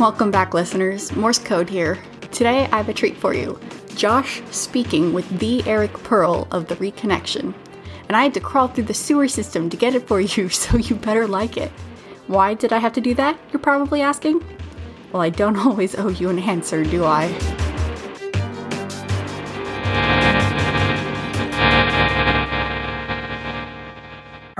Welcome back, listeners. Morse Code here. Today I have a treat for you. Josh speaking with the Eric Pearl of The Reconnection. And I had to crawl through the sewer system to get it for you, so you better like it. Why did I have to do that? You're probably asking. Well, I don't always owe you an answer, do I?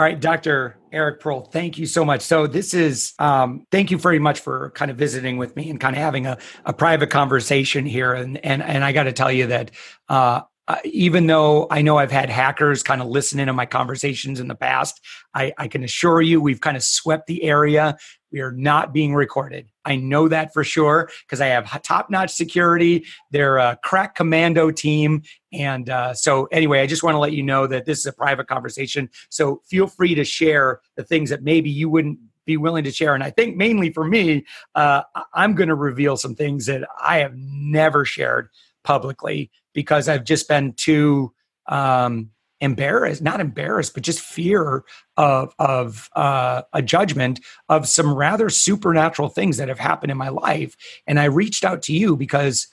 All right, Dr. Eric Pearl, thank you so much. So this is um, thank you very much for kind of visiting with me and kind of having a, a private conversation here. And and and I got to tell you that uh, even though I know I've had hackers kind of listen into my conversations in the past, I, I can assure you we've kind of swept the area. We are not being recorded. I know that for sure because I have top notch security. They're a crack commando team. And uh, so, anyway, I just want to let you know that this is a private conversation. So, feel free to share the things that maybe you wouldn't be willing to share. And I think mainly for me, uh, I'm going to reveal some things that I have never shared publicly because I've just been too um, embarrassed, not embarrassed, but just fear of of uh, a judgment of some rather supernatural things that have happened in my life. And I reached out to you because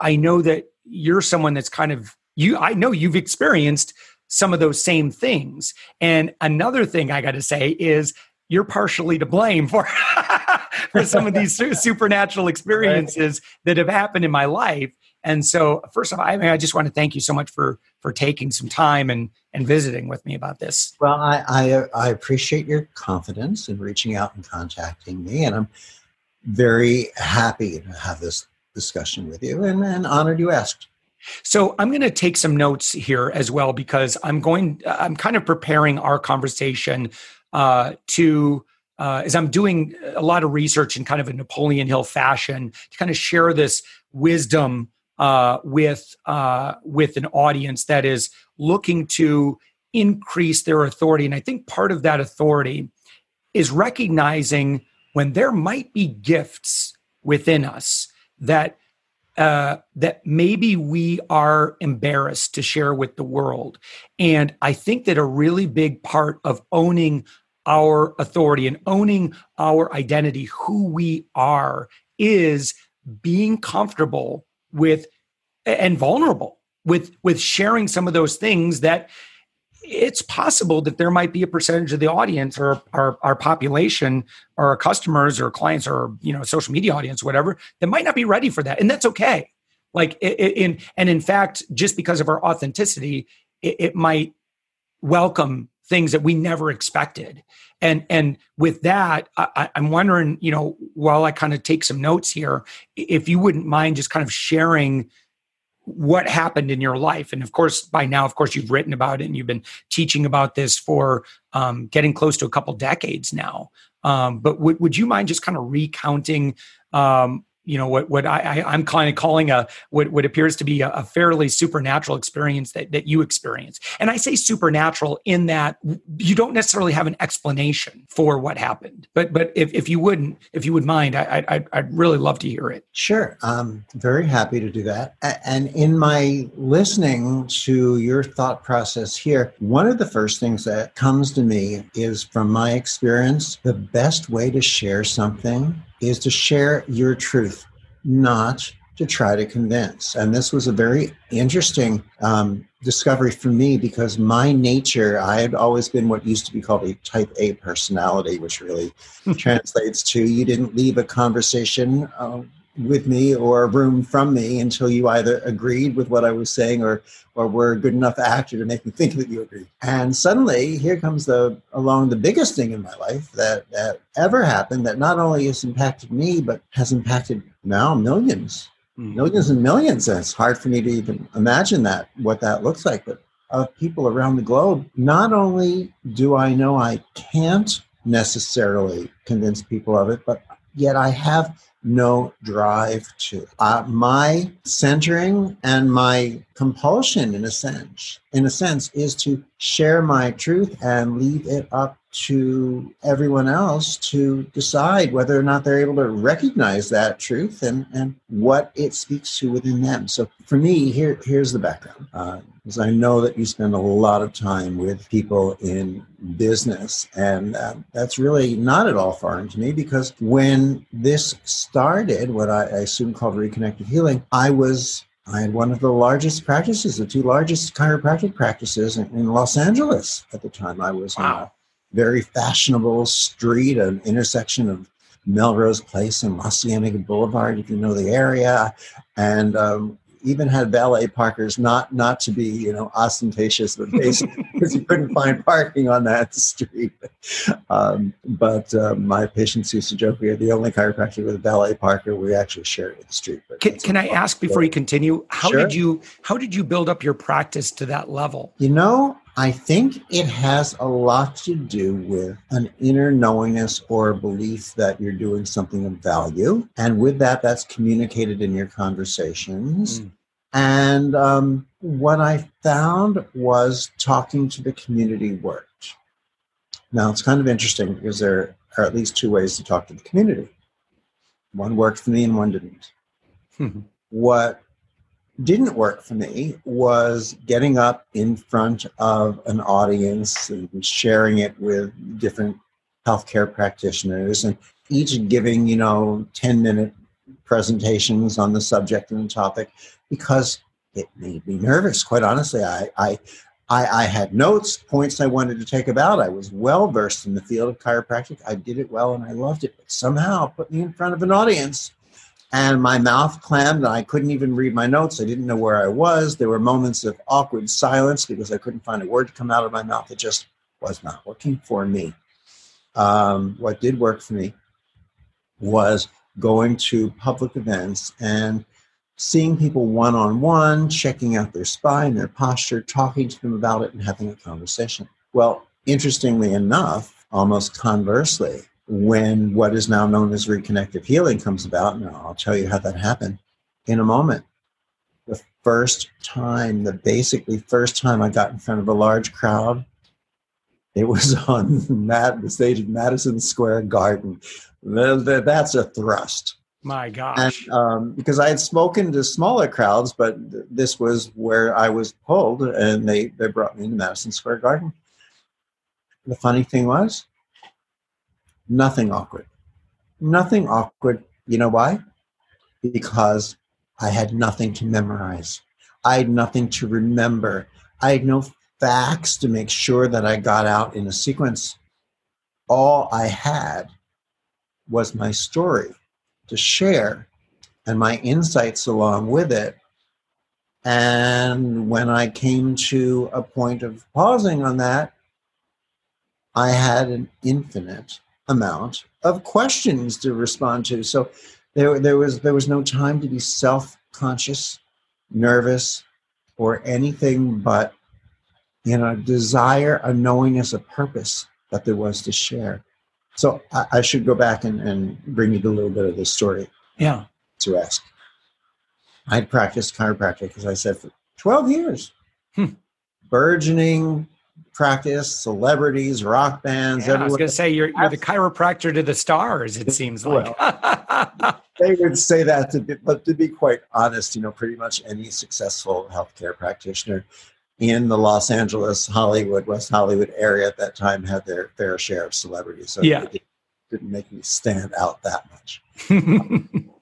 I know that you're someone that's kind of you. I know you've experienced some of those same things. And another thing I got to say is you're partially to blame for for some of these supernatural experiences right. that have happened in my life and so, first of all, I mean, I just want to thank you so much for for taking some time and and visiting with me about this. Well, I I, I appreciate your confidence in reaching out and contacting me, and I'm very happy to have this discussion with you, and, and honored you asked. So I'm going to take some notes here as well because I'm going. I'm kind of preparing our conversation uh, to. Uh, as I'm doing a lot of research in kind of a Napoleon Hill fashion to kind of share this wisdom uh, with uh, with an audience that is looking to increase their authority. And I think part of that authority is recognizing when there might be gifts within us that uh, that maybe we are embarrassed to share with the world. And I think that a really big part of owning our authority and owning our identity, who we are, is being comfortable with and vulnerable with with sharing some of those things that it's possible that there might be a percentage of the audience or our, our population or our customers or clients or you know social media audience whatever that might not be ready for that. And that's okay. Like in and in fact just because of our authenticity it, it might welcome things that we never expected. And and with that I, i'm wondering you know while i kind of take some notes here if you wouldn't mind just kind of sharing what happened in your life. And of course by now of course you've written about it and you've been teaching about this for um, getting close to a couple decades now. Um, but would, would you mind just kind of recounting um, you know what what I, I am kind of calling a what what appears to be a, a, fairly supernatural experience that that you experience. And I say supernatural in that you don't necessarily have an explanation for what happened. But but if, if you wouldn't if you would mind, I, I I'd really love to hear it. Sure, I'm very happy to do that. And in my listening to your thought process here, one of the first things that comes to me is from my experience, the best way to share something is to share your truth, not to try to convince. And this was a very interesting um, discovery for me because my nature, I had always been what used to be called a type A personality, which really translates to you didn't leave a conversation uh, with me or a room from me until you either agreed with what I was saying or or were a good enough actor to make me think that you agreed. And suddenly here comes the along the biggest thing in my life that, that ever happened that not only has impacted me but has impacted now millions. Mm-hmm. Millions and millions. And it's hard for me to even imagine that what that looks like, but of people around the globe. Not only do I know I can't necessarily convince people of it, but yet I have no drive to. Uh, my centering and my compulsion, in a sense, in a sense, is to share my truth and leave it up to everyone else to decide whether or not they're able to recognize that truth and, and what it speaks to within them. So for me, here here's the background. Uh, because I know that you spend a lot of time with people in business, and uh, that's really not at all foreign to me because when this started, what I, I assume called reconnective healing, I was I had one of the largest practices, the two largest chiropractic practices in, in Los Angeles at the time. I was wow very fashionable street, an intersection of Melrose Place and La Cienega Boulevard, if you know the area, and um, even had valet parkers, not not to be you know ostentatious, but basically because you couldn't find parking on that street. Um, but uh, my patients used to joke we are the only chiropractor with a valet parker. We actually share the street. can, can I ask before you continue? How sure. did you how did you build up your practice to that level? You know, I think it has a lot to do with an inner knowingness or belief that you're doing something of value. And with that, that's communicated in your conversations. Mm. And um, what I found was talking to the community worked. Now, it's kind of interesting because there are at least two ways to talk to the community one worked for me and one didn't. what didn't work for me was getting up in front of an audience and sharing it with different healthcare practitioners and each giving, you know, 10 minute presentations on the subject and the topic because it made me nervous. Quite honestly, I, I, I, I had notes, points I wanted to take about. I was well versed in the field of chiropractic. I did it well and I loved it. But somehow put me in front of an audience and my mouth clammed and I couldn't even read my notes. I didn't know where I was. There were moments of awkward silence because I couldn't find a word to come out of my mouth. It just was not working for me. Um, what did work for me was going to public events and seeing people one on one, checking out their spine, their posture, talking to them about it, and having a conversation. Well, interestingly enough, almost conversely, when what is now known as reconnective healing comes about. And I'll tell you how that happened in a moment. The first time, the basically first time I got in front of a large crowd, it was on the stage of Madison Square Garden. That's a thrust. My gosh. And, um, because I had spoken to smaller crowds, but this was where I was pulled, and they, they brought me into Madison Square Garden. The funny thing was, Nothing awkward. Nothing awkward. You know why? Because I had nothing to memorize. I had nothing to remember. I had no facts to make sure that I got out in a sequence. All I had was my story to share and my insights along with it. And when I came to a point of pausing on that, I had an infinite amount of questions to respond to. So there, there was there was no time to be self-conscious, nervous, or anything but you know desire, a knowingness, a purpose that there was to share. So I, I should go back and, and bring you a little bit of the story. Yeah. To ask. I'd practiced chiropractic, as I said, for 12 years. Hmm. Burgeoning practice, celebrities, rock bands. Yeah, I was going to say you're, you're the chiropractor to the stars. It seems like they would say that to be, but to be quite honest, you know, pretty much any successful healthcare practitioner in the Los Angeles, Hollywood, West Hollywood area at that time had their fair share of celebrities. So yeah. it didn't make me stand out that much.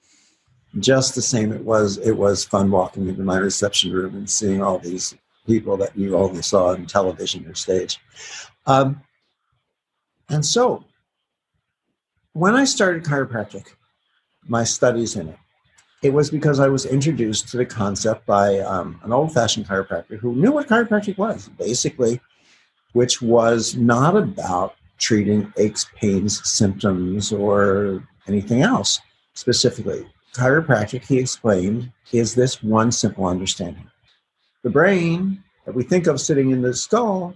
Just the same, it was it was fun walking into my reception room and seeing all these people that you only saw on television or stage. Um, and so, when I started chiropractic, my studies in it, it was because I was introduced to the concept by um, an old fashioned chiropractor who knew what chiropractic was, basically, which was not about treating aches, pains, symptoms, or anything else specifically. Chiropractic, he explained, is this one simple understanding the brain that we think of sitting in the skull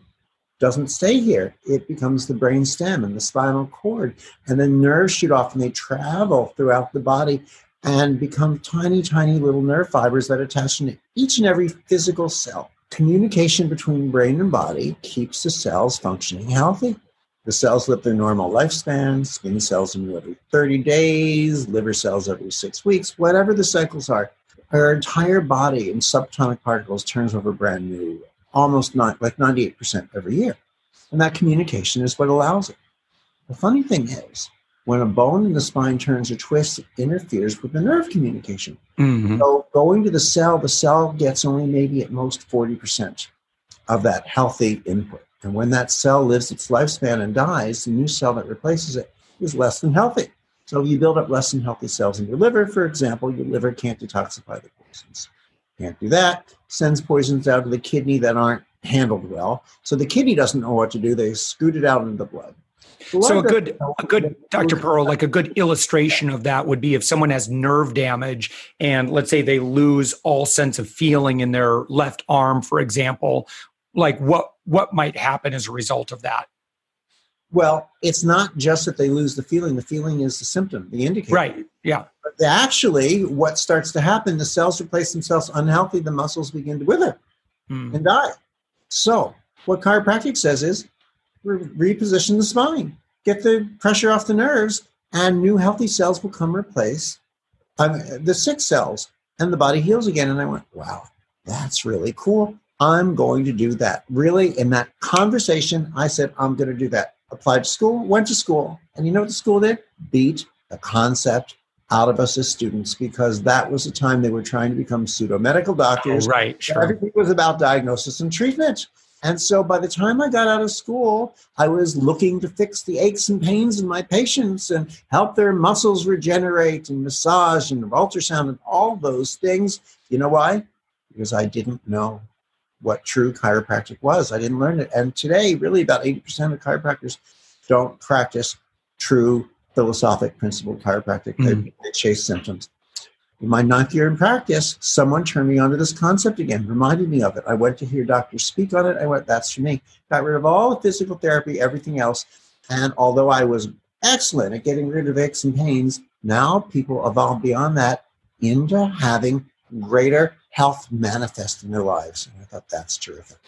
doesn't stay here. It becomes the brain stem and the spinal cord, and then nerves shoot off and they travel throughout the body and become tiny, tiny little nerve fibers that attach to each and every physical cell. Communication between brain and body keeps the cells functioning healthy. The cells live their normal lifespan. Skin cells renew every 30 days, liver cells every six weeks, whatever the cycles are. Our entire body in subatomic particles turns over brand new, almost not like 98% every year. And that communication is what allows it. The funny thing is, when a bone in the spine turns or twists, it interferes with the nerve communication. Mm-hmm. So going to the cell, the cell gets only maybe at most 40% of that healthy input. And when that cell lives its lifespan and dies, the new cell that replaces it is less than healthy. So you build up less than healthy cells in your liver, for example, your liver can't detoxify the poisons. Can't do that. Sends poisons out to the kidney that aren't handled well. So the kidney doesn't know what to do. They scoot it out into the blood. So a good, a good Dr. Pearl, like a good illustration of that would be if someone has nerve damage and let's say they lose all sense of feeling in their left arm, for example, like what what might happen as a result of that? Well, it's not just that they lose the feeling. The feeling is the symptom, the indicator. Right. Yeah. But actually, what starts to happen, the cells replace themselves unhealthy, the muscles begin to wither mm. and die. So, what chiropractic says is reposition the spine, get the pressure off the nerves, and new healthy cells will come replace um, the sick cells, and the body heals again. And I went, wow, that's really cool. I'm going to do that. Really, in that conversation, I said, I'm going to do that. Applied to school, went to school. And you know what the school did? Beat the concept out of us as students because that was the time they were trying to become pseudo medical doctors. Oh, right, sure. Everything was about diagnosis and treatment. And so by the time I got out of school, I was looking to fix the aches and pains in my patients and help their muscles regenerate and massage and ultrasound and all those things. You know why? Because I didn't know what true chiropractic was. I didn't learn it. And today, really, about 80% of chiropractors don't practice true philosophic principled chiropractic. They, mm. they chase symptoms. In my ninth year in practice, someone turned me onto this concept again, reminded me of it. I went to hear doctors speak on it. I went, that's for me. Got rid of all the physical therapy, everything else. And although I was excellent at getting rid of aches and pains, now people evolve beyond that into having greater health manifest in their lives. And I thought that's terrific.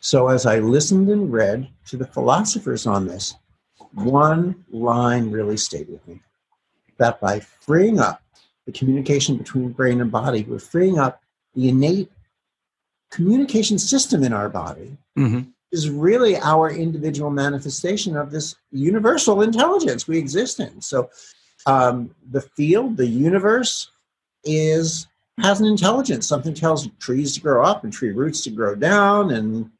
So as I listened and read to the philosophers on this, one line really stayed with me that by freeing up the communication between brain and body, we're freeing up the innate communication system in our body. Mm-hmm. Is really our individual manifestation of this universal intelligence we exist in. So, um, the field, the universe, is has an intelligence. Something tells trees to grow up and tree roots to grow down, and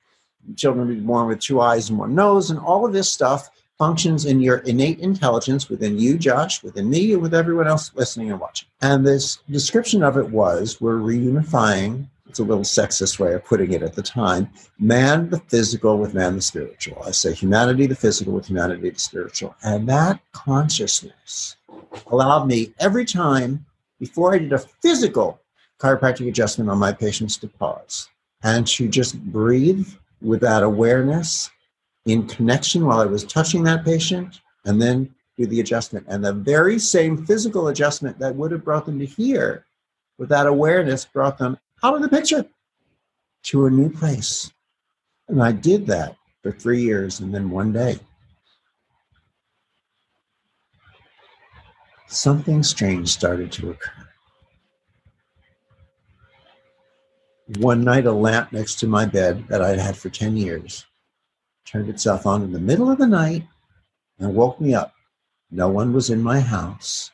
children to be born with two eyes and one nose, and all of this stuff functions in your innate intelligence within you, Josh, within me, and with everyone else listening and watching. And this description of it was we're reunifying. It's a little sexist way of putting it at the time. Man the physical with man the spiritual. I say humanity the physical with humanity the spiritual. And that consciousness allowed me every time before I did a physical chiropractic adjustment on my patients to pause and to just breathe with that awareness in connection while I was touching that patient and then do the adjustment. And the very same physical adjustment that would have brought them to here with that awareness brought them out of the picture to a new place. And I did that for three years. And then one day, something strange started to occur. One night, a lamp next to my bed that I'd had for 10 years turned itself on in the middle of the night and woke me up. No one was in my house.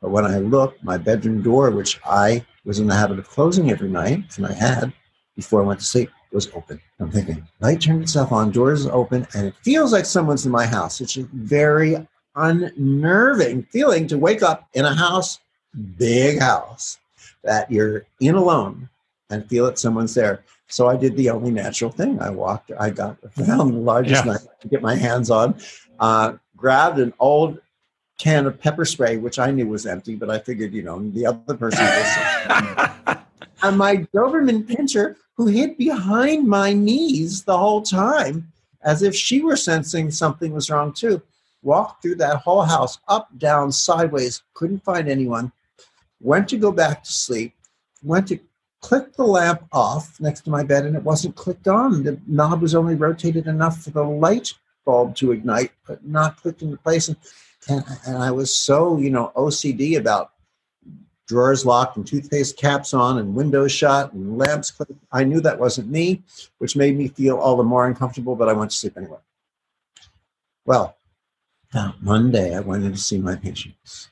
But when I looked, my bedroom door, which I was in the habit of closing every night, and I had before I went to sleep, was open. I'm thinking, light turned itself on, doors open, and it feels like someone's in my house. It's a very unnerving feeling to wake up in a house, big house, that you're in alone and feel that someone's there. So I did the only natural thing. I walked, I got found the largest yeah. knife to get my hands on, uh, grabbed an old can of pepper spray, which I knew was empty, but I figured, you know, the other person was. and my Doberman pinscher, who hid behind my knees the whole time, as if she were sensing something was wrong too, walked through that whole house, up, down, sideways, couldn't find anyone, went to go back to sleep, went to clicked the lamp off next to my bed and it wasn't clicked on. The knob was only rotated enough for the light bulb to ignite, but not clicked into place. And, and, and I was so, you know, OCD about drawers locked and toothpaste caps on and windows shut and lamps clicked. I knew that wasn't me, which made me feel all the more uncomfortable, but I went to sleep anyway. Well, Monday I went in to see my patients.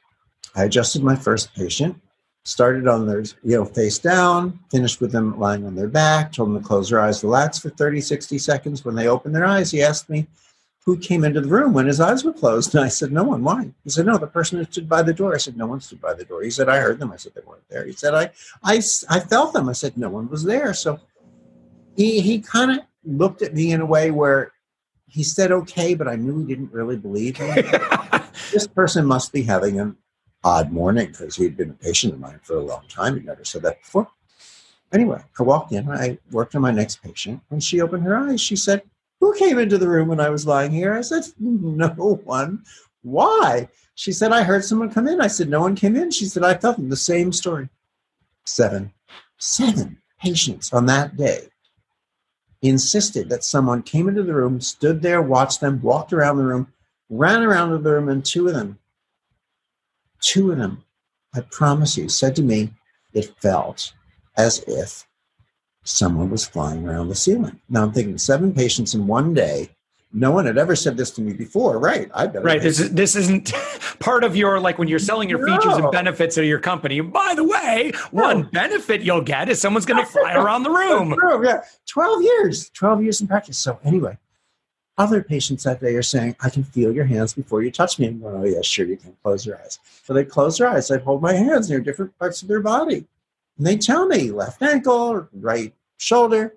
I adjusted my first patient, started on their, you know, face down, finished with them lying on their back, told them to close their eyes, relax for 30, 60 seconds. When they opened their eyes, he asked me who came into the room when his eyes were closed. And I said, No one. Why? He said, No, the person who stood by the door. I said, No one stood by the door. He said, I heard them. I said, They weren't there. He said, I, I, I felt them. I said, No one was there. So he, he kind of looked at me in a way where he said okay, but I knew he didn't really believe me. this person must be having an odd morning because he'd been a patient of mine for a long time. He never said that before. Anyway, I walked in, I worked on my next patient. When she opened her eyes, she said, Who came into the room when I was lying here? I said, No one. Why? She said, I heard someone come in. I said, No one came in. She said, I felt them. The same story. Seven, seven patients on that day insisted that someone came into the room, stood there, watched them, walked around the room, ran around the room, and two of them, two of them, I promise you, said to me, it felt as if someone was flying around the ceiling. Now I'm thinking seven patients in one day no one had ever said this to me before. Right. I better. Right. This, is, this isn't part of your, like when you're selling your no. features and benefits of your company. By the way, no. one benefit you'll get is someone's going to fly around the room. Yeah. 12 years, 12 years in practice. So anyway, other patients that day are saying, I can feel your hands before you touch me. I'm going, oh, yeah, sure, you can close your eyes. So they close their eyes. I hold my hands near different parts of their body. And they tell me left ankle, right shoulder,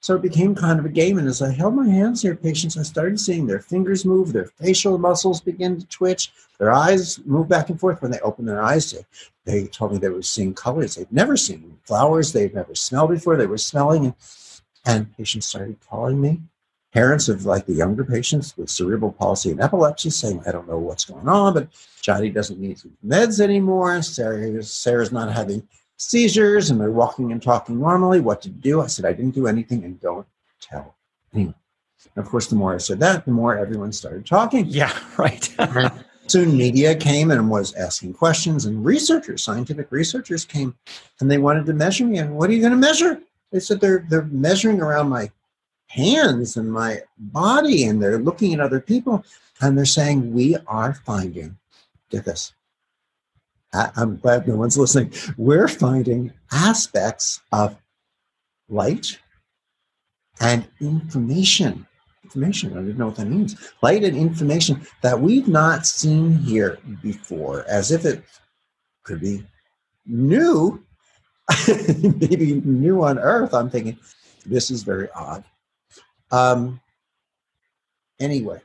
so it became kind of a game. And as I held my hands near patients, I started seeing their fingers move, their facial muscles begin to twitch, their eyes move back and forth. When they opened their eyes, they, they told me they were seeing colors they'd never seen, flowers they'd never smelled before. They were smelling, and, and patients started calling me. Parents of like the younger patients with cerebral palsy and epilepsy saying, I don't know what's going on, but Johnny doesn't need meds anymore. Sarah, Sarah's not having seizures and they're walking and talking normally. What to do? I said, I didn't do anything and don't tell anyone. And of course, the more I said that, the more everyone started talking. Yeah, right. Soon media came and was asking questions, and researchers, scientific researchers came and they wanted to measure me. And what are you going to measure? They said they're they're measuring around my hands and my body, and they're looking at other people, and they're saying, We are finding, get this, I'm glad no one's listening. We're finding aspects of light and information. Information, I didn't know what that means. Light and information that we've not seen here before, as if it could be new, maybe new on Earth. I'm thinking this is very odd. Um, anyway,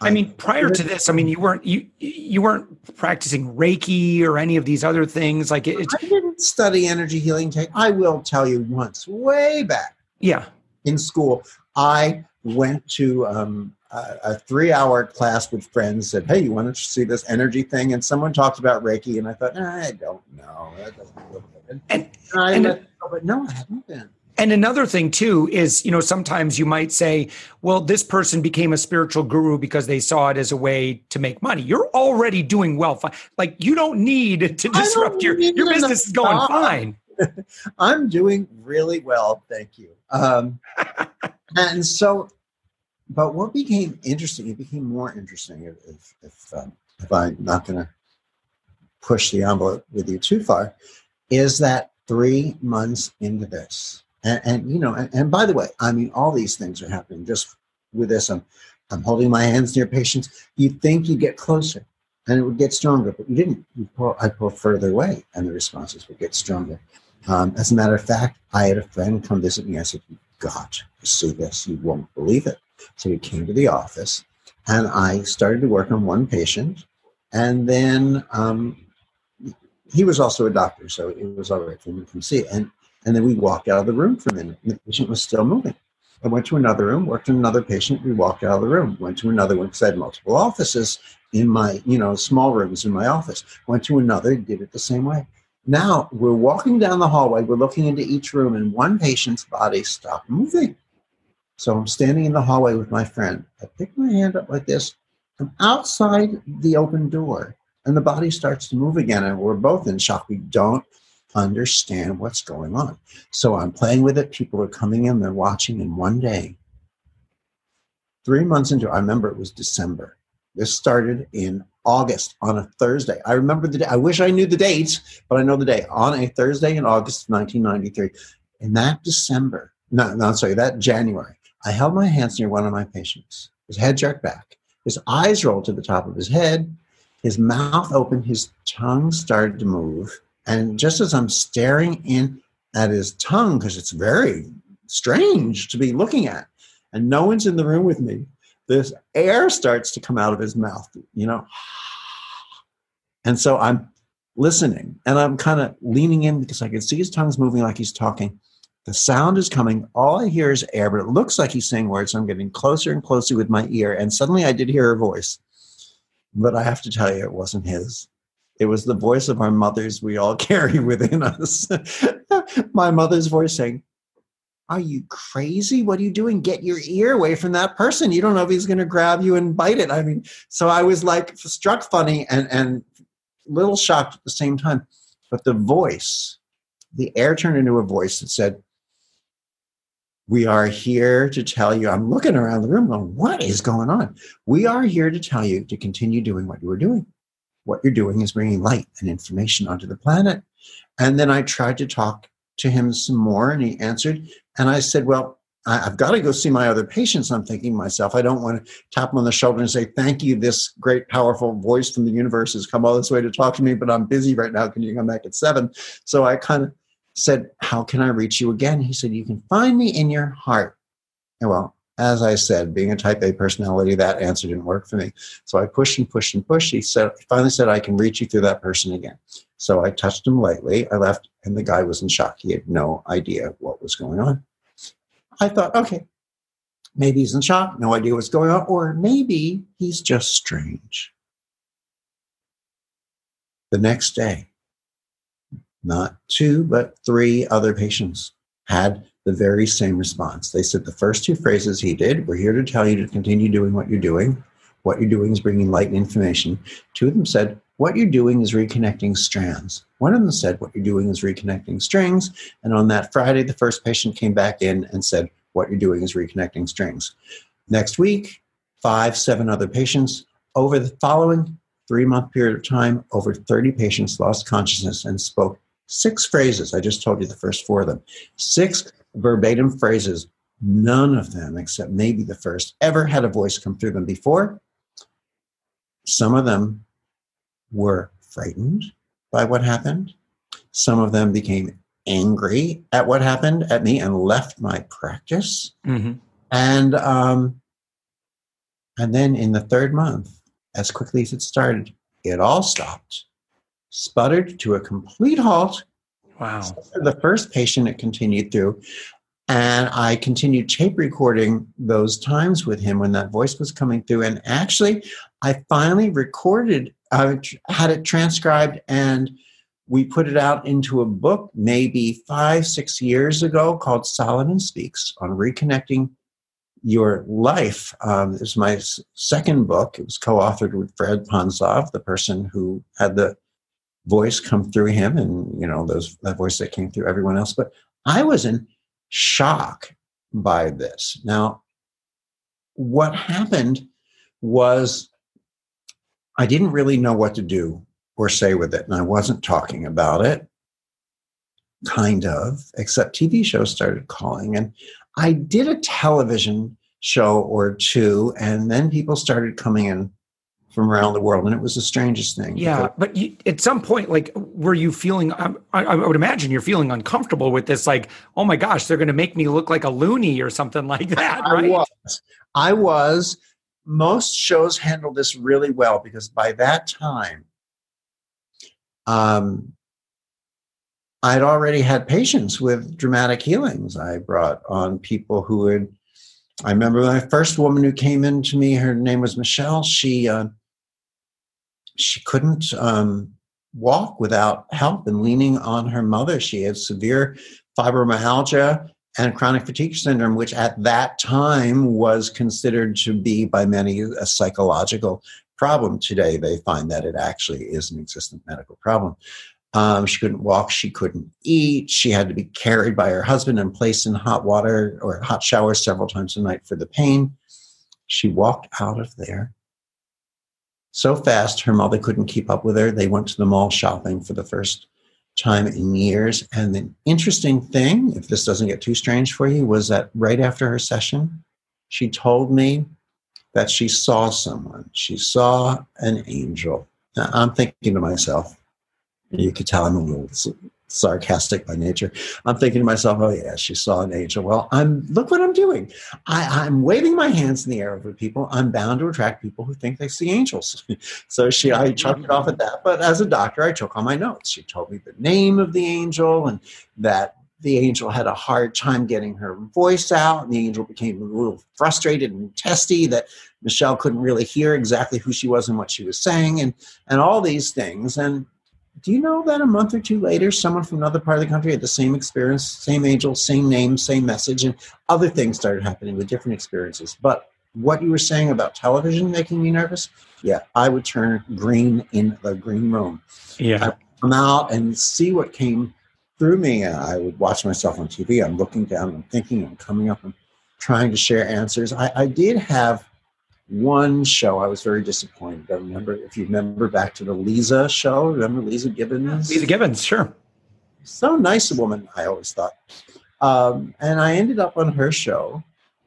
I mean, prior to this, I mean, you weren't you you weren't practicing Reiki or any of these other things. Like it, I didn't study energy healing. Take I will tell you once, way back. Yeah. In school, I went to um, a, a three-hour class with friends. Said, "Hey, you want to see this energy thing?" And someone talked about Reiki, and I thought, I don't know. That doesn't look good. And, and I and, but no, I haven't been. And another thing too is, you know, sometimes you might say, well, this person became a spiritual guru because they saw it as a way to make money. You're already doing well. Like you don't need to disrupt your your business is going fine. I'm doing really well, thank you. Um, and so, but what became interesting, it became more interesting if if, if, um, if I'm not going to push the envelope with you too far, is that three months into this, and, and you know, and, and, by the way, I mean, all these things are happening just with this. I'm, I'm holding my hands near patients. You think you get closer and it would get stronger, but you didn't. You pull, I pull further away and the responses would get stronger. Um, as a matter of fact, I had a friend come visit me. I said, you got to see this. You won't believe it. So he came to the office and I started to work on one patient. And then um, he was also a doctor, so it was all right for him to come see. And and then we walk out of the room for a minute. And the patient was still moving. I went to another room, worked on another patient. We walked out of the room. Went to another one because I had multiple offices in my, you know, small rooms in my office. Went to another, did it the same way. Now we're walking down the hallway. We're looking into each room, and one patient's body stopped moving. So I'm standing in the hallway with my friend. I pick my hand up like this. I'm outside the open door, and the body starts to move again, and we're both in shock. We don't understand what's going on. So I'm playing with it. People are coming in, they're watching, and one day, three months into I remember it was December. This started in August on a Thursday. I remember the day. I wish I knew the dates, but I know the day. On a Thursday in August of 1993. In that December, no, no, sorry, that January, I held my hands near one of my patients. His head jerked back. His eyes rolled to the top of his head. His mouth opened. His tongue started to move. And just as I'm staring in at his tongue, because it's very strange to be looking at, and no one's in the room with me, this air starts to come out of his mouth, you know. And so I'm listening and I'm kind of leaning in because I can see his tongue's moving like he's talking. The sound is coming. All I hear is air, but it looks like he's saying words. So I'm getting closer and closer with my ear. And suddenly I did hear a voice. But I have to tell you, it wasn't his. It was the voice of our mothers we all carry within us. my mother's voice saying, Are you crazy? What are you doing? Get your ear away from that person. You don't know if he's going to grab you and bite it. I mean, so I was like struck funny and, and little shocked at the same time. But the voice, the air turned into a voice that said, we are here to tell you. I'm looking around the room going, what is going on? We are here to tell you to continue doing what you were doing. What you're doing is bringing light and information onto the planet. And then I tried to talk to him some more, and he answered. And I said, Well, I've got to go see my other patients. I'm thinking myself, I don't want to tap him on the shoulder and say, Thank you. This great, powerful voice from the universe has come all this way to talk to me, but I'm busy right now. Can you come back at seven? So I kind of said, How can I reach you again? He said, You can find me in your heart. And well, as I said, being a type A personality, that answer didn't work for me. So I pushed and pushed and pushed. He said, finally said, I can reach you through that person again. So I touched him lightly. I left, and the guy was in shock. He had no idea what was going on. I thought, okay, maybe he's in shock, no idea what's going on, or maybe he's just strange. The next day, not two, but three other patients had the very same response. They said the first two phrases he did We're here to tell you to continue doing what you're doing. What you're doing is bringing light and information. Two of them said, What you're doing is reconnecting strands. One of them said, What you're doing is reconnecting strings. And on that Friday, the first patient came back in and said, What you're doing is reconnecting strings. Next week, five, seven other patients. Over the following three month period of time, over 30 patients lost consciousness and spoke six phrases. I just told you the first four of them. Six verbatim phrases. None of them, except maybe the first, ever had a voice come through them before. Some of them were frightened by what happened. Some of them became angry at what happened at me and left my practice. Mm-hmm. And um, and then in the third month, as quickly as it started, it all stopped, sputtered to a complete halt. Wow. the first patient it continued through. And I continued tape recording those times with him when that voice was coming through. And actually, I finally recorded, I had it transcribed, and we put it out into a book maybe five, six years ago called Solomon Speaks on reconnecting your life. Um, is my second book. It was co authored with Fred Ponzlov, the person who had the voice come through him and, you know, those, that voice that came through everyone else. But I was in shock by this. Now, what happened was I didn't really know what to do or say with it, and I wasn't talking about it, kind of, except TV shows started calling. And I did a television show or two, and then people started coming in from around the world, and it was the strangest thing. Yeah, but you, at some point, like, were you feeling? Um, I, I, would imagine you're feeling uncomfortable with this. Like, oh my gosh, they're going to make me look like a loony or something like that, right? I was. I was. Most shows handle this really well because by that time, um, I'd already had patients with dramatic healings. I brought on people who had. I remember my first woman who came in to me. Her name was Michelle. She uh, she couldn't um, walk without help and leaning on her mother. She had severe fibromyalgia, and chronic fatigue syndrome, which at that time was considered to be by many a psychological problem. Today, they find that it actually is an existent medical problem. Um, she couldn't walk, she couldn't eat, she had to be carried by her husband and placed in hot water or hot showers several times a night for the pain. She walked out of there so fast her mother couldn't keep up with her. They went to the mall shopping for the first time in years. And the interesting thing, if this doesn't get too strange for you, was that right after her session, she told me that she saw someone. She saw an angel. Now, I'm thinking to myself, you could tell I'm a little sarcastic by nature. I'm thinking to myself, oh yeah, she saw an angel. Well, I'm look what I'm doing. I, am waving my hands in the air over people. I'm bound to attract people who think they see angels. so she I mm-hmm. chucked it off at that. But as a doctor, I took all my notes. She told me the name of the angel and that the angel had a hard time getting her voice out, and the angel became a little frustrated and testy that Michelle couldn't really hear exactly who she was and what she was saying, and and all these things. And do you know that a month or two later, someone from another part of the country had the same experience, same angel, same name, same message, and other things started happening with different experiences? But what you were saying about television making me nervous, yeah, I would turn green in the green room. Yeah. I'd come out and see what came through me. I would watch myself on TV. I'm looking down, I'm thinking, I'm coming up, and trying to share answers. I, I did have one show I was very disappointed. I remember if you remember back to the Leeza show. Remember Leeza Gibbons? Leeza Gibbons, sure. So nice a woman, I always thought. Um, and I ended up on her show.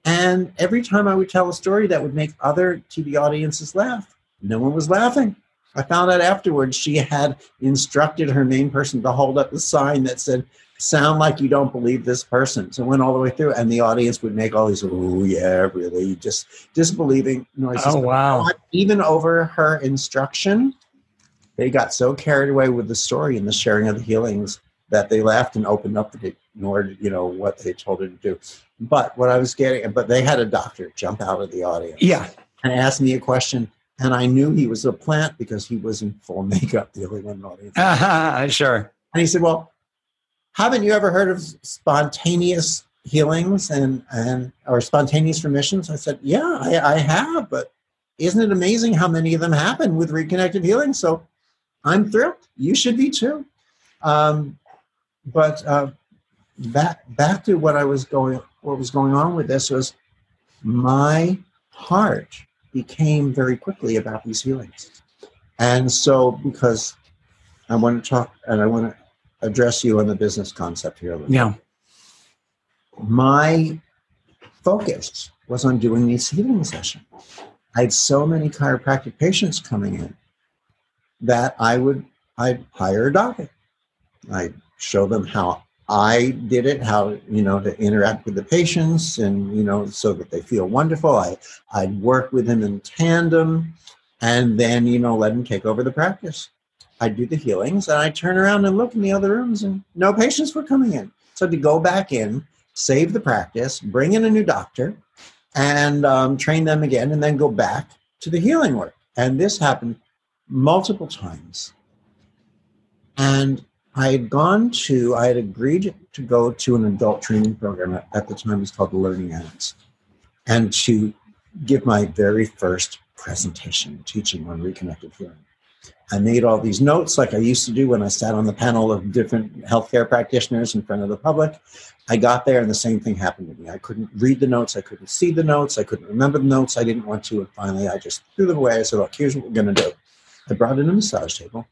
And every time I would tell a story that would make other TV audiences laugh, no one was laughing. I found out afterwards she had instructed her main person to hold up a sign that said, sound like you don't believe this person. So it went all the way through, and the audience would make all these, oh, yeah, really, just disbelieving noises. Oh, wow. Even over her instruction, they got so carried away with the story and the sharing of the healings that they laughed and opened up and ignored, you know, what they told her to do. But what I was getting, but they had a doctor jump out of the audience. Yeah. And ask me a question. And I knew he was a plant because he was in full makeup dealing with an audience. Uh-huh, sure. And he said, Well, haven't you ever heard of spontaneous healings and and or spontaneous remissions? I said, yeah, I, I have, but isn't it amazing how many of them happen with reconnective healing? So I'm thrilled. You should be too. Um, but uh, back back to what I was going what was going on with this was my heart became very quickly about these healings. And so because I want to talk and I want to address you on the business concept here. Yeah. My focus was on doing these healing sessions. I had so many chiropractic patients coming in that I would I'd hire a doctor. I'd show them how I did it, how you know to interact with the patients, and you know so that they feel wonderful. I I'd work with them in tandem, and then you know let them take over the practice. I do the healings, and I turn around and look in the other rooms, and no patients were coming in. So to go back in, save the practice, bring in a new doctor, and um, train them again, and then go back to the healing work. And this happened multiple times. And I had gone to, I had agreed to go to an adult training program at, the time, it was called the Learning Annex, and to give my very first presentation teaching on reconnective healing. I made all these notes like I used to do when I sat on the panel of different healthcare practitioners in front of the public. I got there and the same thing happened to me. I couldn't read the notes, I couldn't see the notes, I couldn't remember the notes, I didn't want to. And finally, I just threw them away. I said, Look, here's what we're going to do. I brought in a massage table.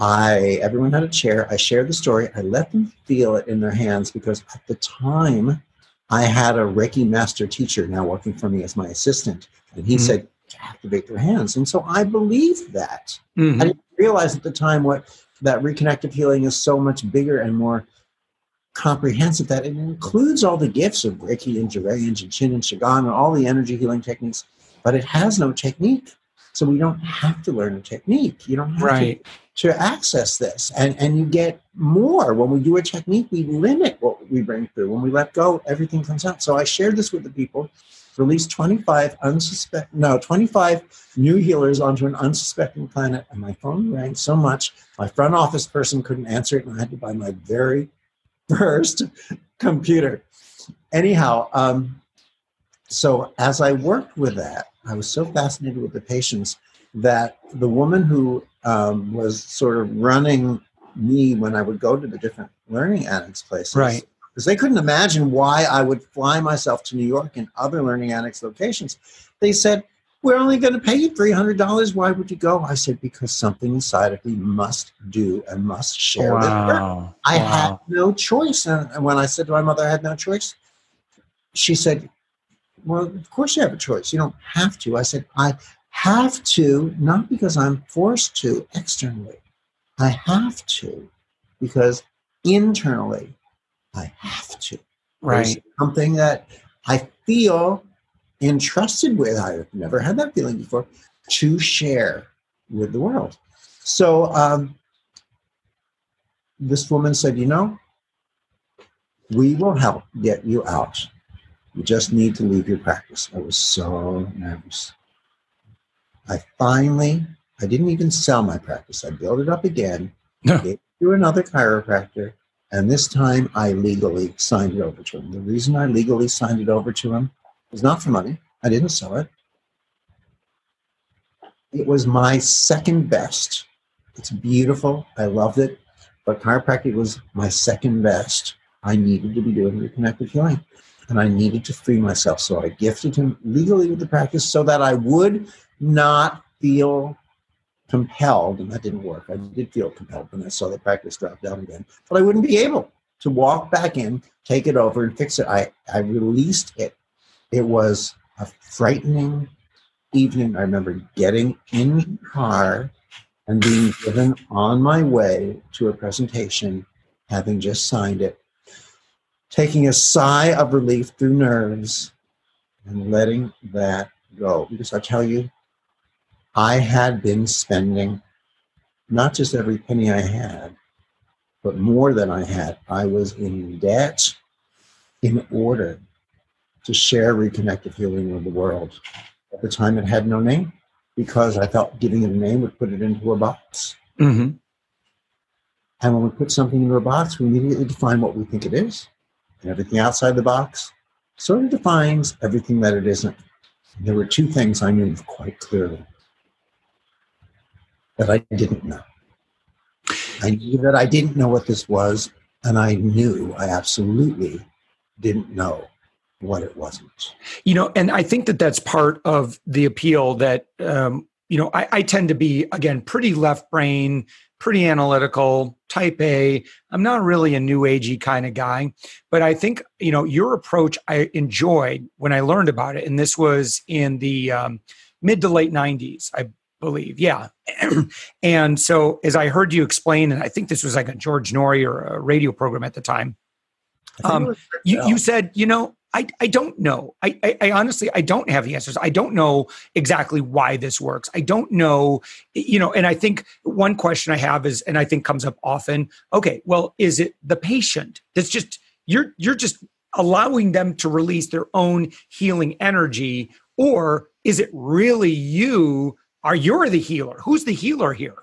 I everyone had a chair. I shared the story. I let them feel it in their hands because at the time I had a Reiki master teacher now working for me as my assistant. And he mm-hmm. said, to activate their hands. And so I believe that. Mm-hmm. I didn't realize at the time what that reconnective healing is so much bigger and more comprehensive that it includes all the gifts of Reiki and Johrei and Chin and Qigong and all the energy healing techniques, but it has no technique. So we don't have to learn a technique. You don't have right. to, to access this. And, and you get more. When we do a technique, we limit what we bring through. When we let go, everything comes out. So I shared this with the people released 25 unsuspect no 25 new healers onto an unsuspecting planet and my phone rang so much my front office person couldn't answer it and i had to buy my very first computer anyhow, um, so as I worked with that, I was so fascinated with the patients that the woman who um, was sort of running me when I would go to the different learning annex places, Right. Because they couldn't imagine why I would fly myself to New York and other learning annex locations. They said, "We're only going to pay you three hundred dollars. Why would you go?" I said, "Because something inside of me must do and must share with her." Wow. I Wow. had no choice. And when I said to my mother I had no choice, she said, Well, of course you have a choice. You don't have to. I said, I have to, not because I'm forced to externally. I have to because internally I have to. There's Right. something that I feel entrusted with. I've never had that feeling before to share with the world. So um, this woman said, You know, we will help get you out. You just need to leave your practice. I was so nervous. I finally, I didn't even sell my practice. I built it up again, No. gave it to another chiropractor, and this time I legally signed it over to him. The reason I legally signed it over to him was not for money. I didn't sell it. It was my second best. It's beautiful. I loved it. But chiropractic was my second best. I needed to be doing reconnective healing and I needed to free myself. So I gifted him legally with the practice so that I would not feel compelled, and that didn't work. I did feel compelled when I saw the practice drop down again, but I wouldn't be able to walk back in, take it over, and fix it. I, I released it. It was a frightening evening. I remember getting in the car and being driven on my way to a presentation, having just signed it, taking a sigh of relief through nerves and letting that go. Because I tell you, I had been spending not just every penny I had, but more than I had. I was in debt in order to share reconnective healing with the world. At the time, it had no name because I felt giving it a name would put it into a box. hmm And when we put something into a box, we immediately define what we think it is. And everything outside the box sort of defines everything that it isn't. There were two things I knew quite clearly that I didn't know. I knew that I didn't know what this was, and I knew I absolutely didn't know what it wasn't. you know and i think that that's part of the appeal that um, you know I, I tend to be again pretty left brain pretty analytical type a i'm not really a new agey kind of guy but i think you know your approach i enjoyed when i learned about it and this was in the um, mid to late 90s i believe yeah and so as i heard you explain and i think this was like a George Noory or a radio program at the time I think it Um, you, you said, you know, I, I don't know. I, I, I honestly, I don't have the answers. I don't know exactly why this works. I don't know, you know, and I think one question I have is, and I think comes up often, okay, well, is it the patient that's just, you're, you're just allowing them to release their own healing energy, or is it really you? Are you're the healer? Who's the healer here?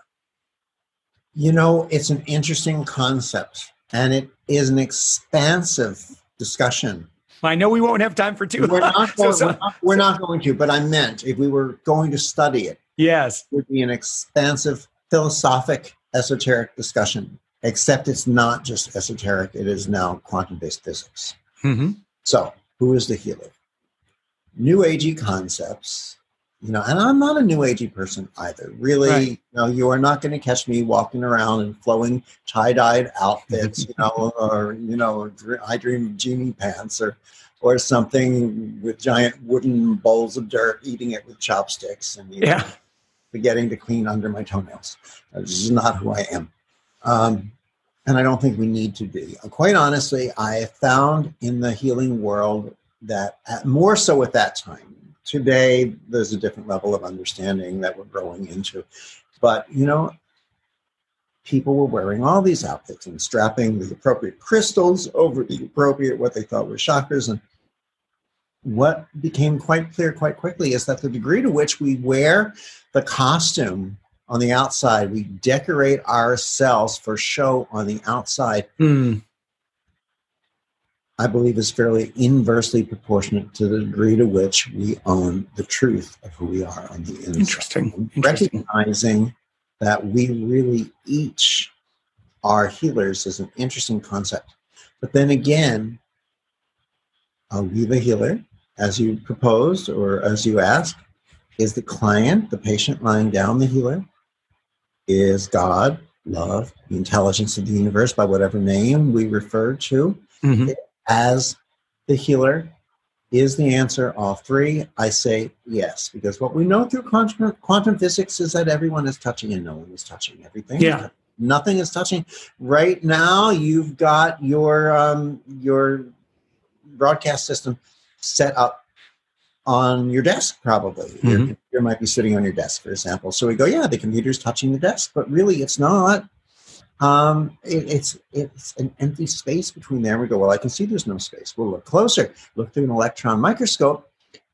You know, it's an interesting concept, and it is an expansive discussion. I know we won't have time for two. We're not, going, so- we're, not, we're not going to, but I meant if we were going to study it, yes. it would be an expansive philosophic, esoteric discussion. Except it's not just esoteric; it is now quantum-based physics. hmm So, who is the healer? New Agey concepts, you know, and I'm not a New Agey person either. Really, Right. you know, you are not going to catch me walking around in flowing tie-dyed outfits, you know, or you know, I dream of Jeannie pants or or something with giant wooden bowls of dirt, eating it with chopsticks, and you know, Yeah. forgetting to clean under my toenails. This is not who I am. Um, and I don't think we need to be. Quite honestly, I found in the healing world that at, more so at that time. Today, there's a different level of understanding that we're growing into. But, you know, people were wearing all these outfits and strapping the appropriate crystals over the appropriate, what they thought were chakras. And what became quite clear quite quickly is that the degree to which we wear the costume on the outside, we decorate ourselves for show on the outside, Hmm. I believe is fairly inversely proportionate to the degree to which we own the truth of who we are on the inside. Interesting. Interesting. Recognizing that we really each are healers is an interesting concept. But then again, are we the healer, as you proposed or as you asked? Is the client, the patient lying down the healer? Is God, love, the intelligence of the universe, by whatever name we refer to, Mhm. As the healer? Is the answer all three? I say yes, because what we know through quantum, quantum physics is that everyone is touching and no one is touching everything. Yeah. Nothing is touching. Right now, you've got your um, your broadcast system set up on your desk, probably. Your Mhm. computer might be sitting on your desk, for example. So we go, yeah, the computer's touching the desk, but really it's not. Um, it, it's it's an empty space between there. We go, well, I can see there's no space. We'll look closer. Look through an electron microscope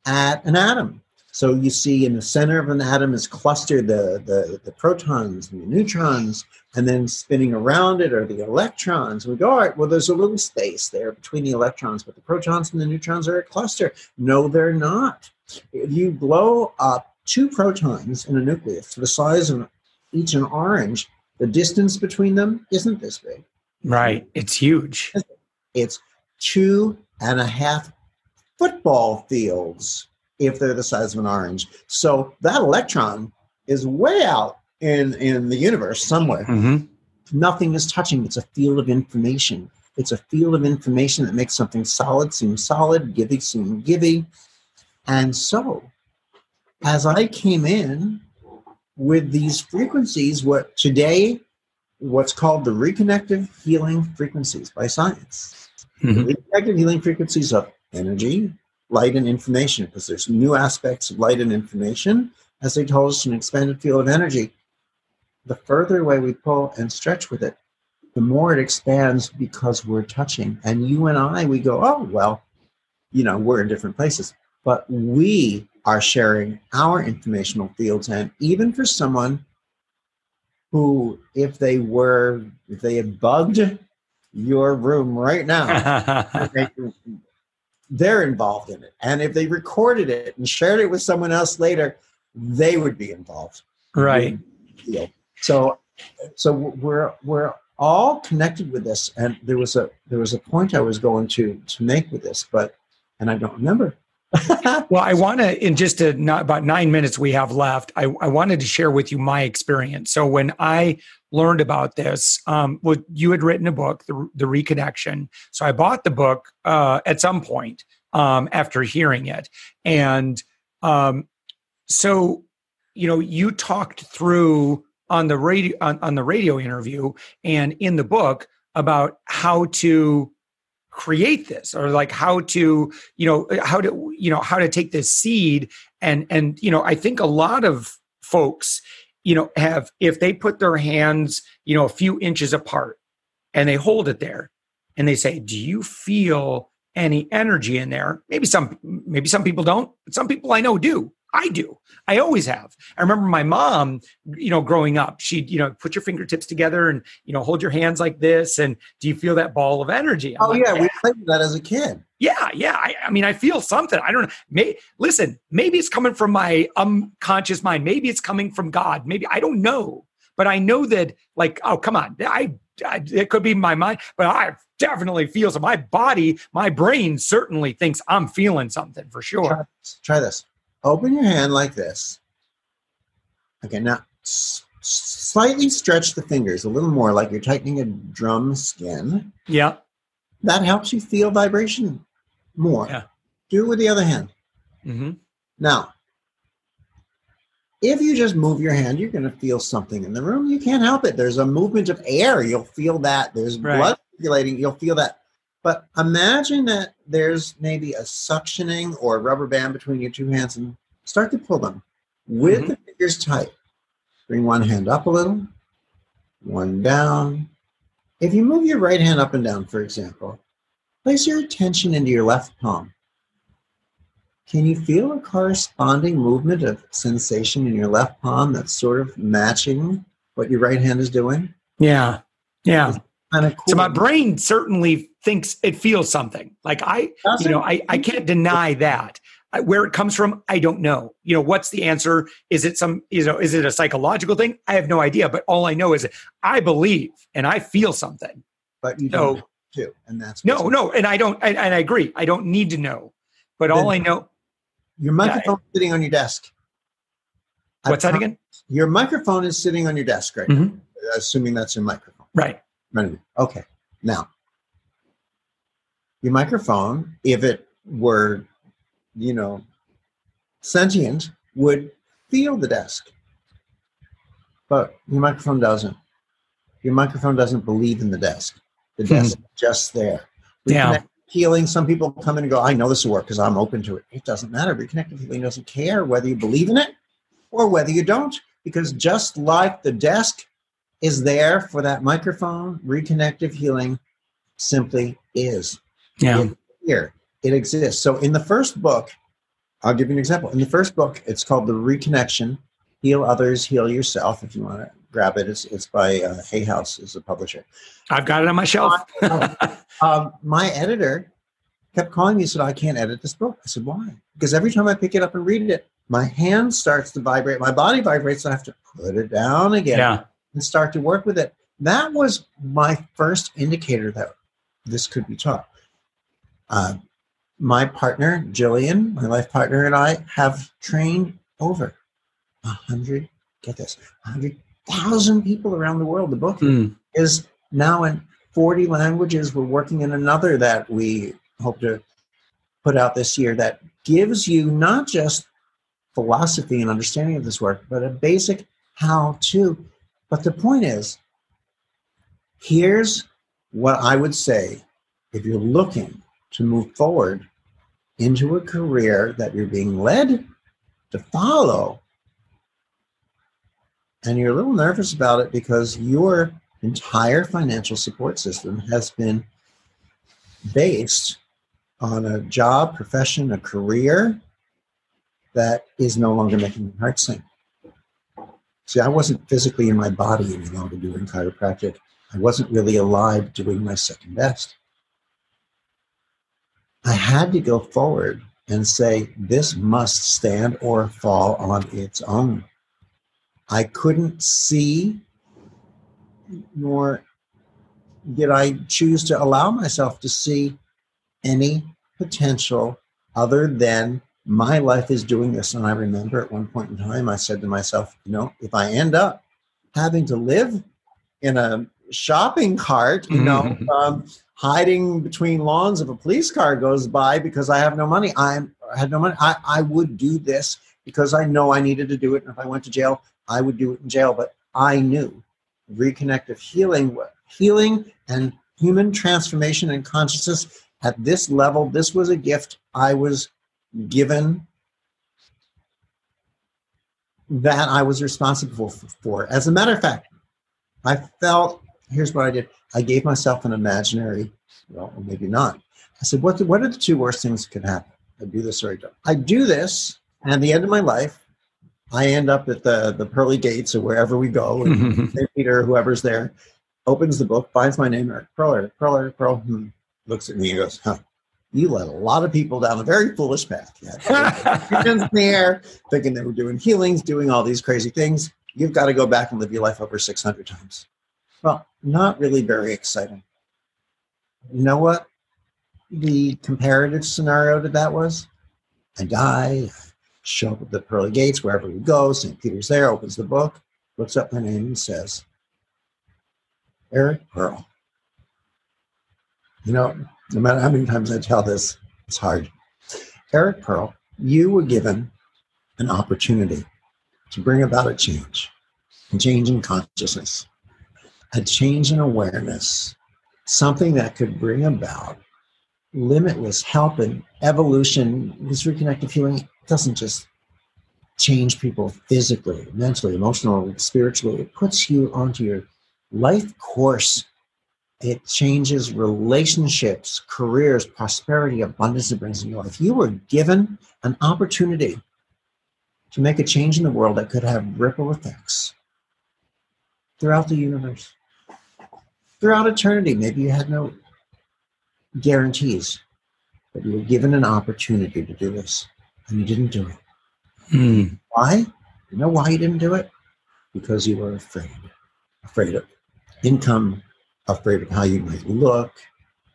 at an atom. So you see in the center of an atom is clustered the, the, the protons and the neutrons, and then spinning around it are the electrons. We go, all right, well, there's a little space there between the electrons, but the protons and the neutrons are a cluster. No, they're not. If you blow up two protons in a nucleus the size of each an orange, the distance between them isn't this big. Right. It's huge. It's two and a half football fields if they're the size of an orange. So that electron is way out in, in the universe somewhere. hmm Nothing is touching. It's a field of information. It's a field of information that makes something solid seem solid, givey seem givey. And so, as I came in with these frequencies, what today, what's called the reconnective healing frequencies by science. Mhm. Reconnective healing frequencies of energy, light, and information, because there's new aspects of light and information, as they told us, an expanded field of energy. The further away we pull and stretch with it, the more it expands because we're touching. And you and I, we go, oh, well, you know, we're in different places. But we are sharing our informational fields. And even for someone who, if they were, if they had bugged your room right now, they- they're involved in it. And if they recorded it and shared it with someone else later, they would be involved. right. Yeah. So, so we're we're all connected with this. And there was a there was a point I was going to to make with this, but and I don't remember. Well, I want to, in just a, not about nine minutes we have left, I, I wanted to share with you my experience. So when I learned about this, um, well, you had written a book, the, the Reconnection. So I bought the book uh, at some point um, after hearing it, and um, so you know, you talked through on the radio on, on the radio interview and in the book about how to create this or like how to you know uh, how to you know how to take this seed and and you know i think a lot of folks you know have if they put their hands you know a few inches apart and they hold it there and they say do you feel any energy in there? Maybe some maybe some people don't some people i know do i do i always have i remember my mom you know growing up she'd you know put your fingertips together and you know hold your hands like this and do you feel that ball of energy I'm Oh like, yeah, we played with that as a kid. yeah, yeah. I, I mean, I feel something. I don't know. May, listen, maybe it's coming from my unconscious mind. Maybe it's coming from God. Maybe I don't know. But I know that, like, oh, come on. I, I it could be my mind, but I definitely feel so. My body, my brain certainly thinks I'm feeling something for sure. this. Try this. Open your hand like this. Okay, now s- slightly stretch the fingers a little more, like you're tightening a drum skin. Yeah. That helps you feel vibration more. Yeah. Do it with the other hand. Mm-hmm. Now, if you just move your hand, you're going to feel something in the room. You can't help it. There's a movement of air. You'll feel that. There's Right. blood circulating. You'll feel that. But imagine that there's maybe a suctioning or a rubber band between your two hands and start to pull them with Mhm. the fingers tight. Bring one hand up a little, one down. If you move your right hand up and down, for example, place your attention into your left palm. Can you feel a corresponding movement of sensation in your left palm that's sort of matching what your right hand is doing? Yeah. Yeah. Kind of cool. So my brain certainly thinks it feels something. Like I, you know. I, I can't deny that. I- Where it comes from, I don't know. You know, what's the answer? Is it some, you know, is it a psychological thing? I have no idea. But all I know is I believe and I feel something. but you No. don't have to, and that's No, no, and I don't, and, and I agree. I don't need to know. But all I know, Your microphone is sitting on your desk. I what's that again? Your microphone is sitting on your desk right now, Mhm. assuming that's your microphone. Right. Right. Okay. Now, your microphone, if it were, you know, sentient, would feel the desk. But your microphone doesn't. Your microphone doesn't believe in the desk. The Hmm. desk is just there. Yeah. Healing, some people come in and go, I know this will work because I'm open to it. It doesn't matter. Reconnective healing doesn't care whether you believe in it or whether you don't, because just like the desk is there for that microphone, reconnective healing simply is Yeah. here. It exists. So in the first book, I'll give you an example. In the first book, it's called The Reconnection Heal Others, Heal Yourself. If you want to grab it, it's, it's by uh, Hay House, is the publisher. I've got it on my shelf. Um, my editor kept calling me and said, I can't edit this book. I said, why? Because every time I pick it up and read it, my hand starts to vibrate, my body vibrates, I have to put it down again yeah. and start to work with it. That was my first indicator that this could be taught. Uh, my partner, Jillian, my life partner, and I have trained over a hundred, get this, a hundred thousand people around the world. The book Mm. is now in 40 languages. We're working in another that we hope to put out this year that gives you not just philosophy and understanding of this work, but a basic how to. But the point is, here's what I would say if you're looking to move forward into a career that you're being led to follow, and you're a little nervous about it because your entire financial support system has been based on a job, profession, a career that is no longer making your heart sing. See, I wasn't physically in my body any longer doing chiropractic. I wasn't really alive doing my second best. I had to go forward and say, this must stand or fall on its own. I couldn't see, nor did I choose to allow myself to see any potential other than my life is doing this. And I remember at one point in time, I said to myself, you know, if I end up having to live in a shopping cart, you know, Mhm. um, hiding between lawns if a police car goes by because I have no money, I'm, I had no money, I, I would do this because I know I needed to do it. And if I went to jail, I would do it in jail. But I knew reconnective healing, healing and human transformation and consciousness at this level, this was a gift I was given that I was responsible for. As a matter of fact, I felt here's what I did I gave myself an imaginary, well, maybe not. I said, what, the, what are the two worst things that could happen? I do this or I don't. I do this, and at the end of my life, I end up at the, the pearly gates or wherever we go, and. Peter, whoever's there, opens the book, finds my name, Eric Pearl, Eric Pearl, hmm, looks at me and goes, huh, you led a lot of people down a very foolish path. Hands in the air, thinking they were doing healings, doing all these crazy things. You've got to go back and live your life over 600 times. Well, not really very exciting. You know what the comparative scenario to that was? I die, show up at the pearly gates, wherever we go. St. Peter's there, opens the book, looks up my name and says, Eric Pearl. You know, no matter how many times I tell this, it's hard. Eric Pearl, you were given an opportunity to bring about a change, a change in consciousness, a change in awareness, something that could bring about limitless help and evolution. This reconnective healing doesn't just change people physically, mentally, emotionally, spiritually. It puts you onto your life course. It changes relationships, careers, prosperity, abundance it brings in your life. You were given an opportunity to make a change in the world that could have ripple effects throughout the universe, throughout eternity. Maybe you had no guarantees but you were given an opportunity to do this and you didn't do it. Mm. Why? You know why you didn't do it? Because you were afraid. Afraid of income, afraid of how you might look,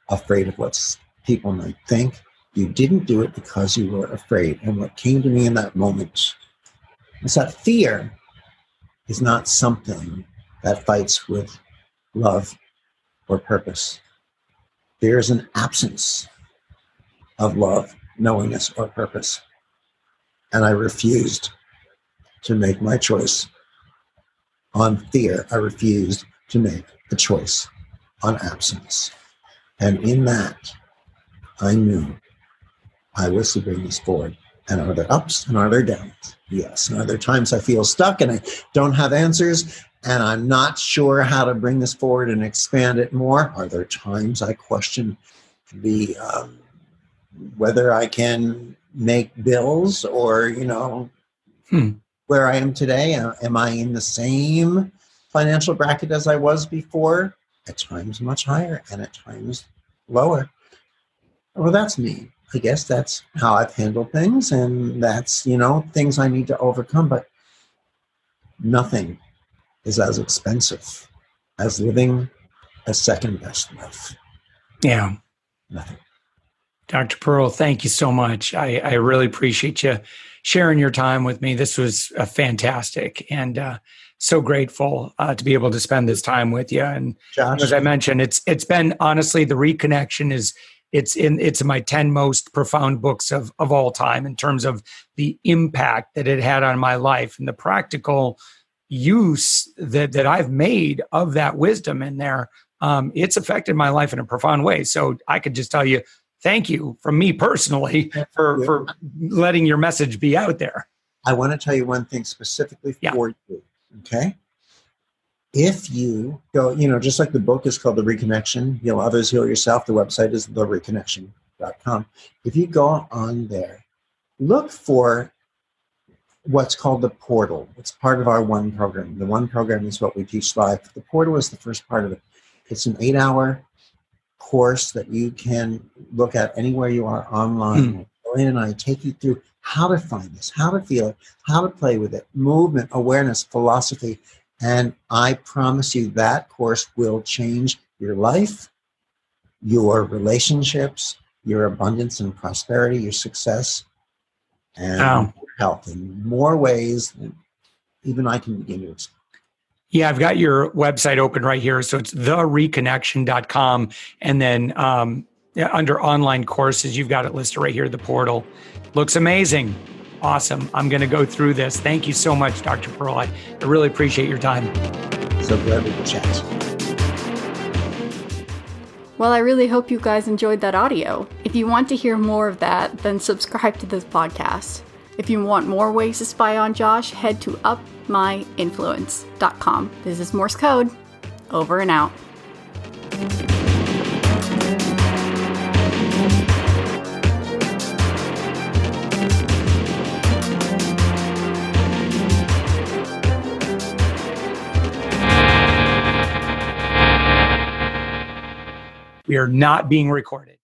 afraid of what people might think. You didn't do it because you were afraid. And what came to me in that moment is that fear is not something that fights with love or purpose. There is an absence of love, knowingness, or purpose. And I refused to make my choice on fear. I refused to make a choice on absence. And in that, I knew I was to bring this forward. And are there ups and are there downs? Yes. And are there times I feel stuck and I don't have answers and I'm not sure how to bring this forward and expand it more? Are there times I question the um, whether I can make bills or, you know, Hmm. where I am today? Uh, Am I in the same financial bracket as I was before? At times much higher and at times lower. Well, that's me. I guess that's how I've handled things, and that's, you know, things I need to overcome. But nothing is as expensive as living a second best life. Yeah. Nothing. Dr. Pearl, thank you so much. I, I really appreciate you sharing your time with me. This was uh, fantastic and uh, so grateful uh, to be able to spend this time with you. And Josh, as I mentioned, it's it's been honestly the reconnection is it's in it's in my 10 most profound books of of all time in terms of the impact that it had on my life and the practical use that that I've made of that wisdom in there. Um, it's affected my life in a profound way. So I could just tell you, thank you from me personally for for letting your message be out there. I want to tell you one thing specifically Yeah. for you. Okay. If you go, you know, just like the book is called The Reconnection, Heal Others, Heal Yourself, the website is thereconnection.com. If you go on there, look for what's called the portal. It's part of our one program. The one program is what we teach live. The portal is the first part of it. It's an eight hour course that you can look at anywhere you are online. Hmm. Go and I take you through how to find this, how to feel it, how to play with it, movement, awareness, philosophy. And I promise you that course will change your life, your relationships, your abundance and prosperity, your success, and your health in more ways than even I can begin to explain. Yeah, I've got your website open right here. So it's thereconnection.com. And then um, under online courses, you've got it listed right here, the portal. Looks amazing. Awesome. I'm going to go through this. Thank you so much, Dr. Pearl. I, I really appreciate your time. So glad we could chat. Well, I really hope you guys enjoyed that audio. If you want to hear more of that, then subscribe to this podcast. If you want more ways to spy on Josh, head to upmyinfluence.com. This is Morse Code. Over and out. We are not being recorded.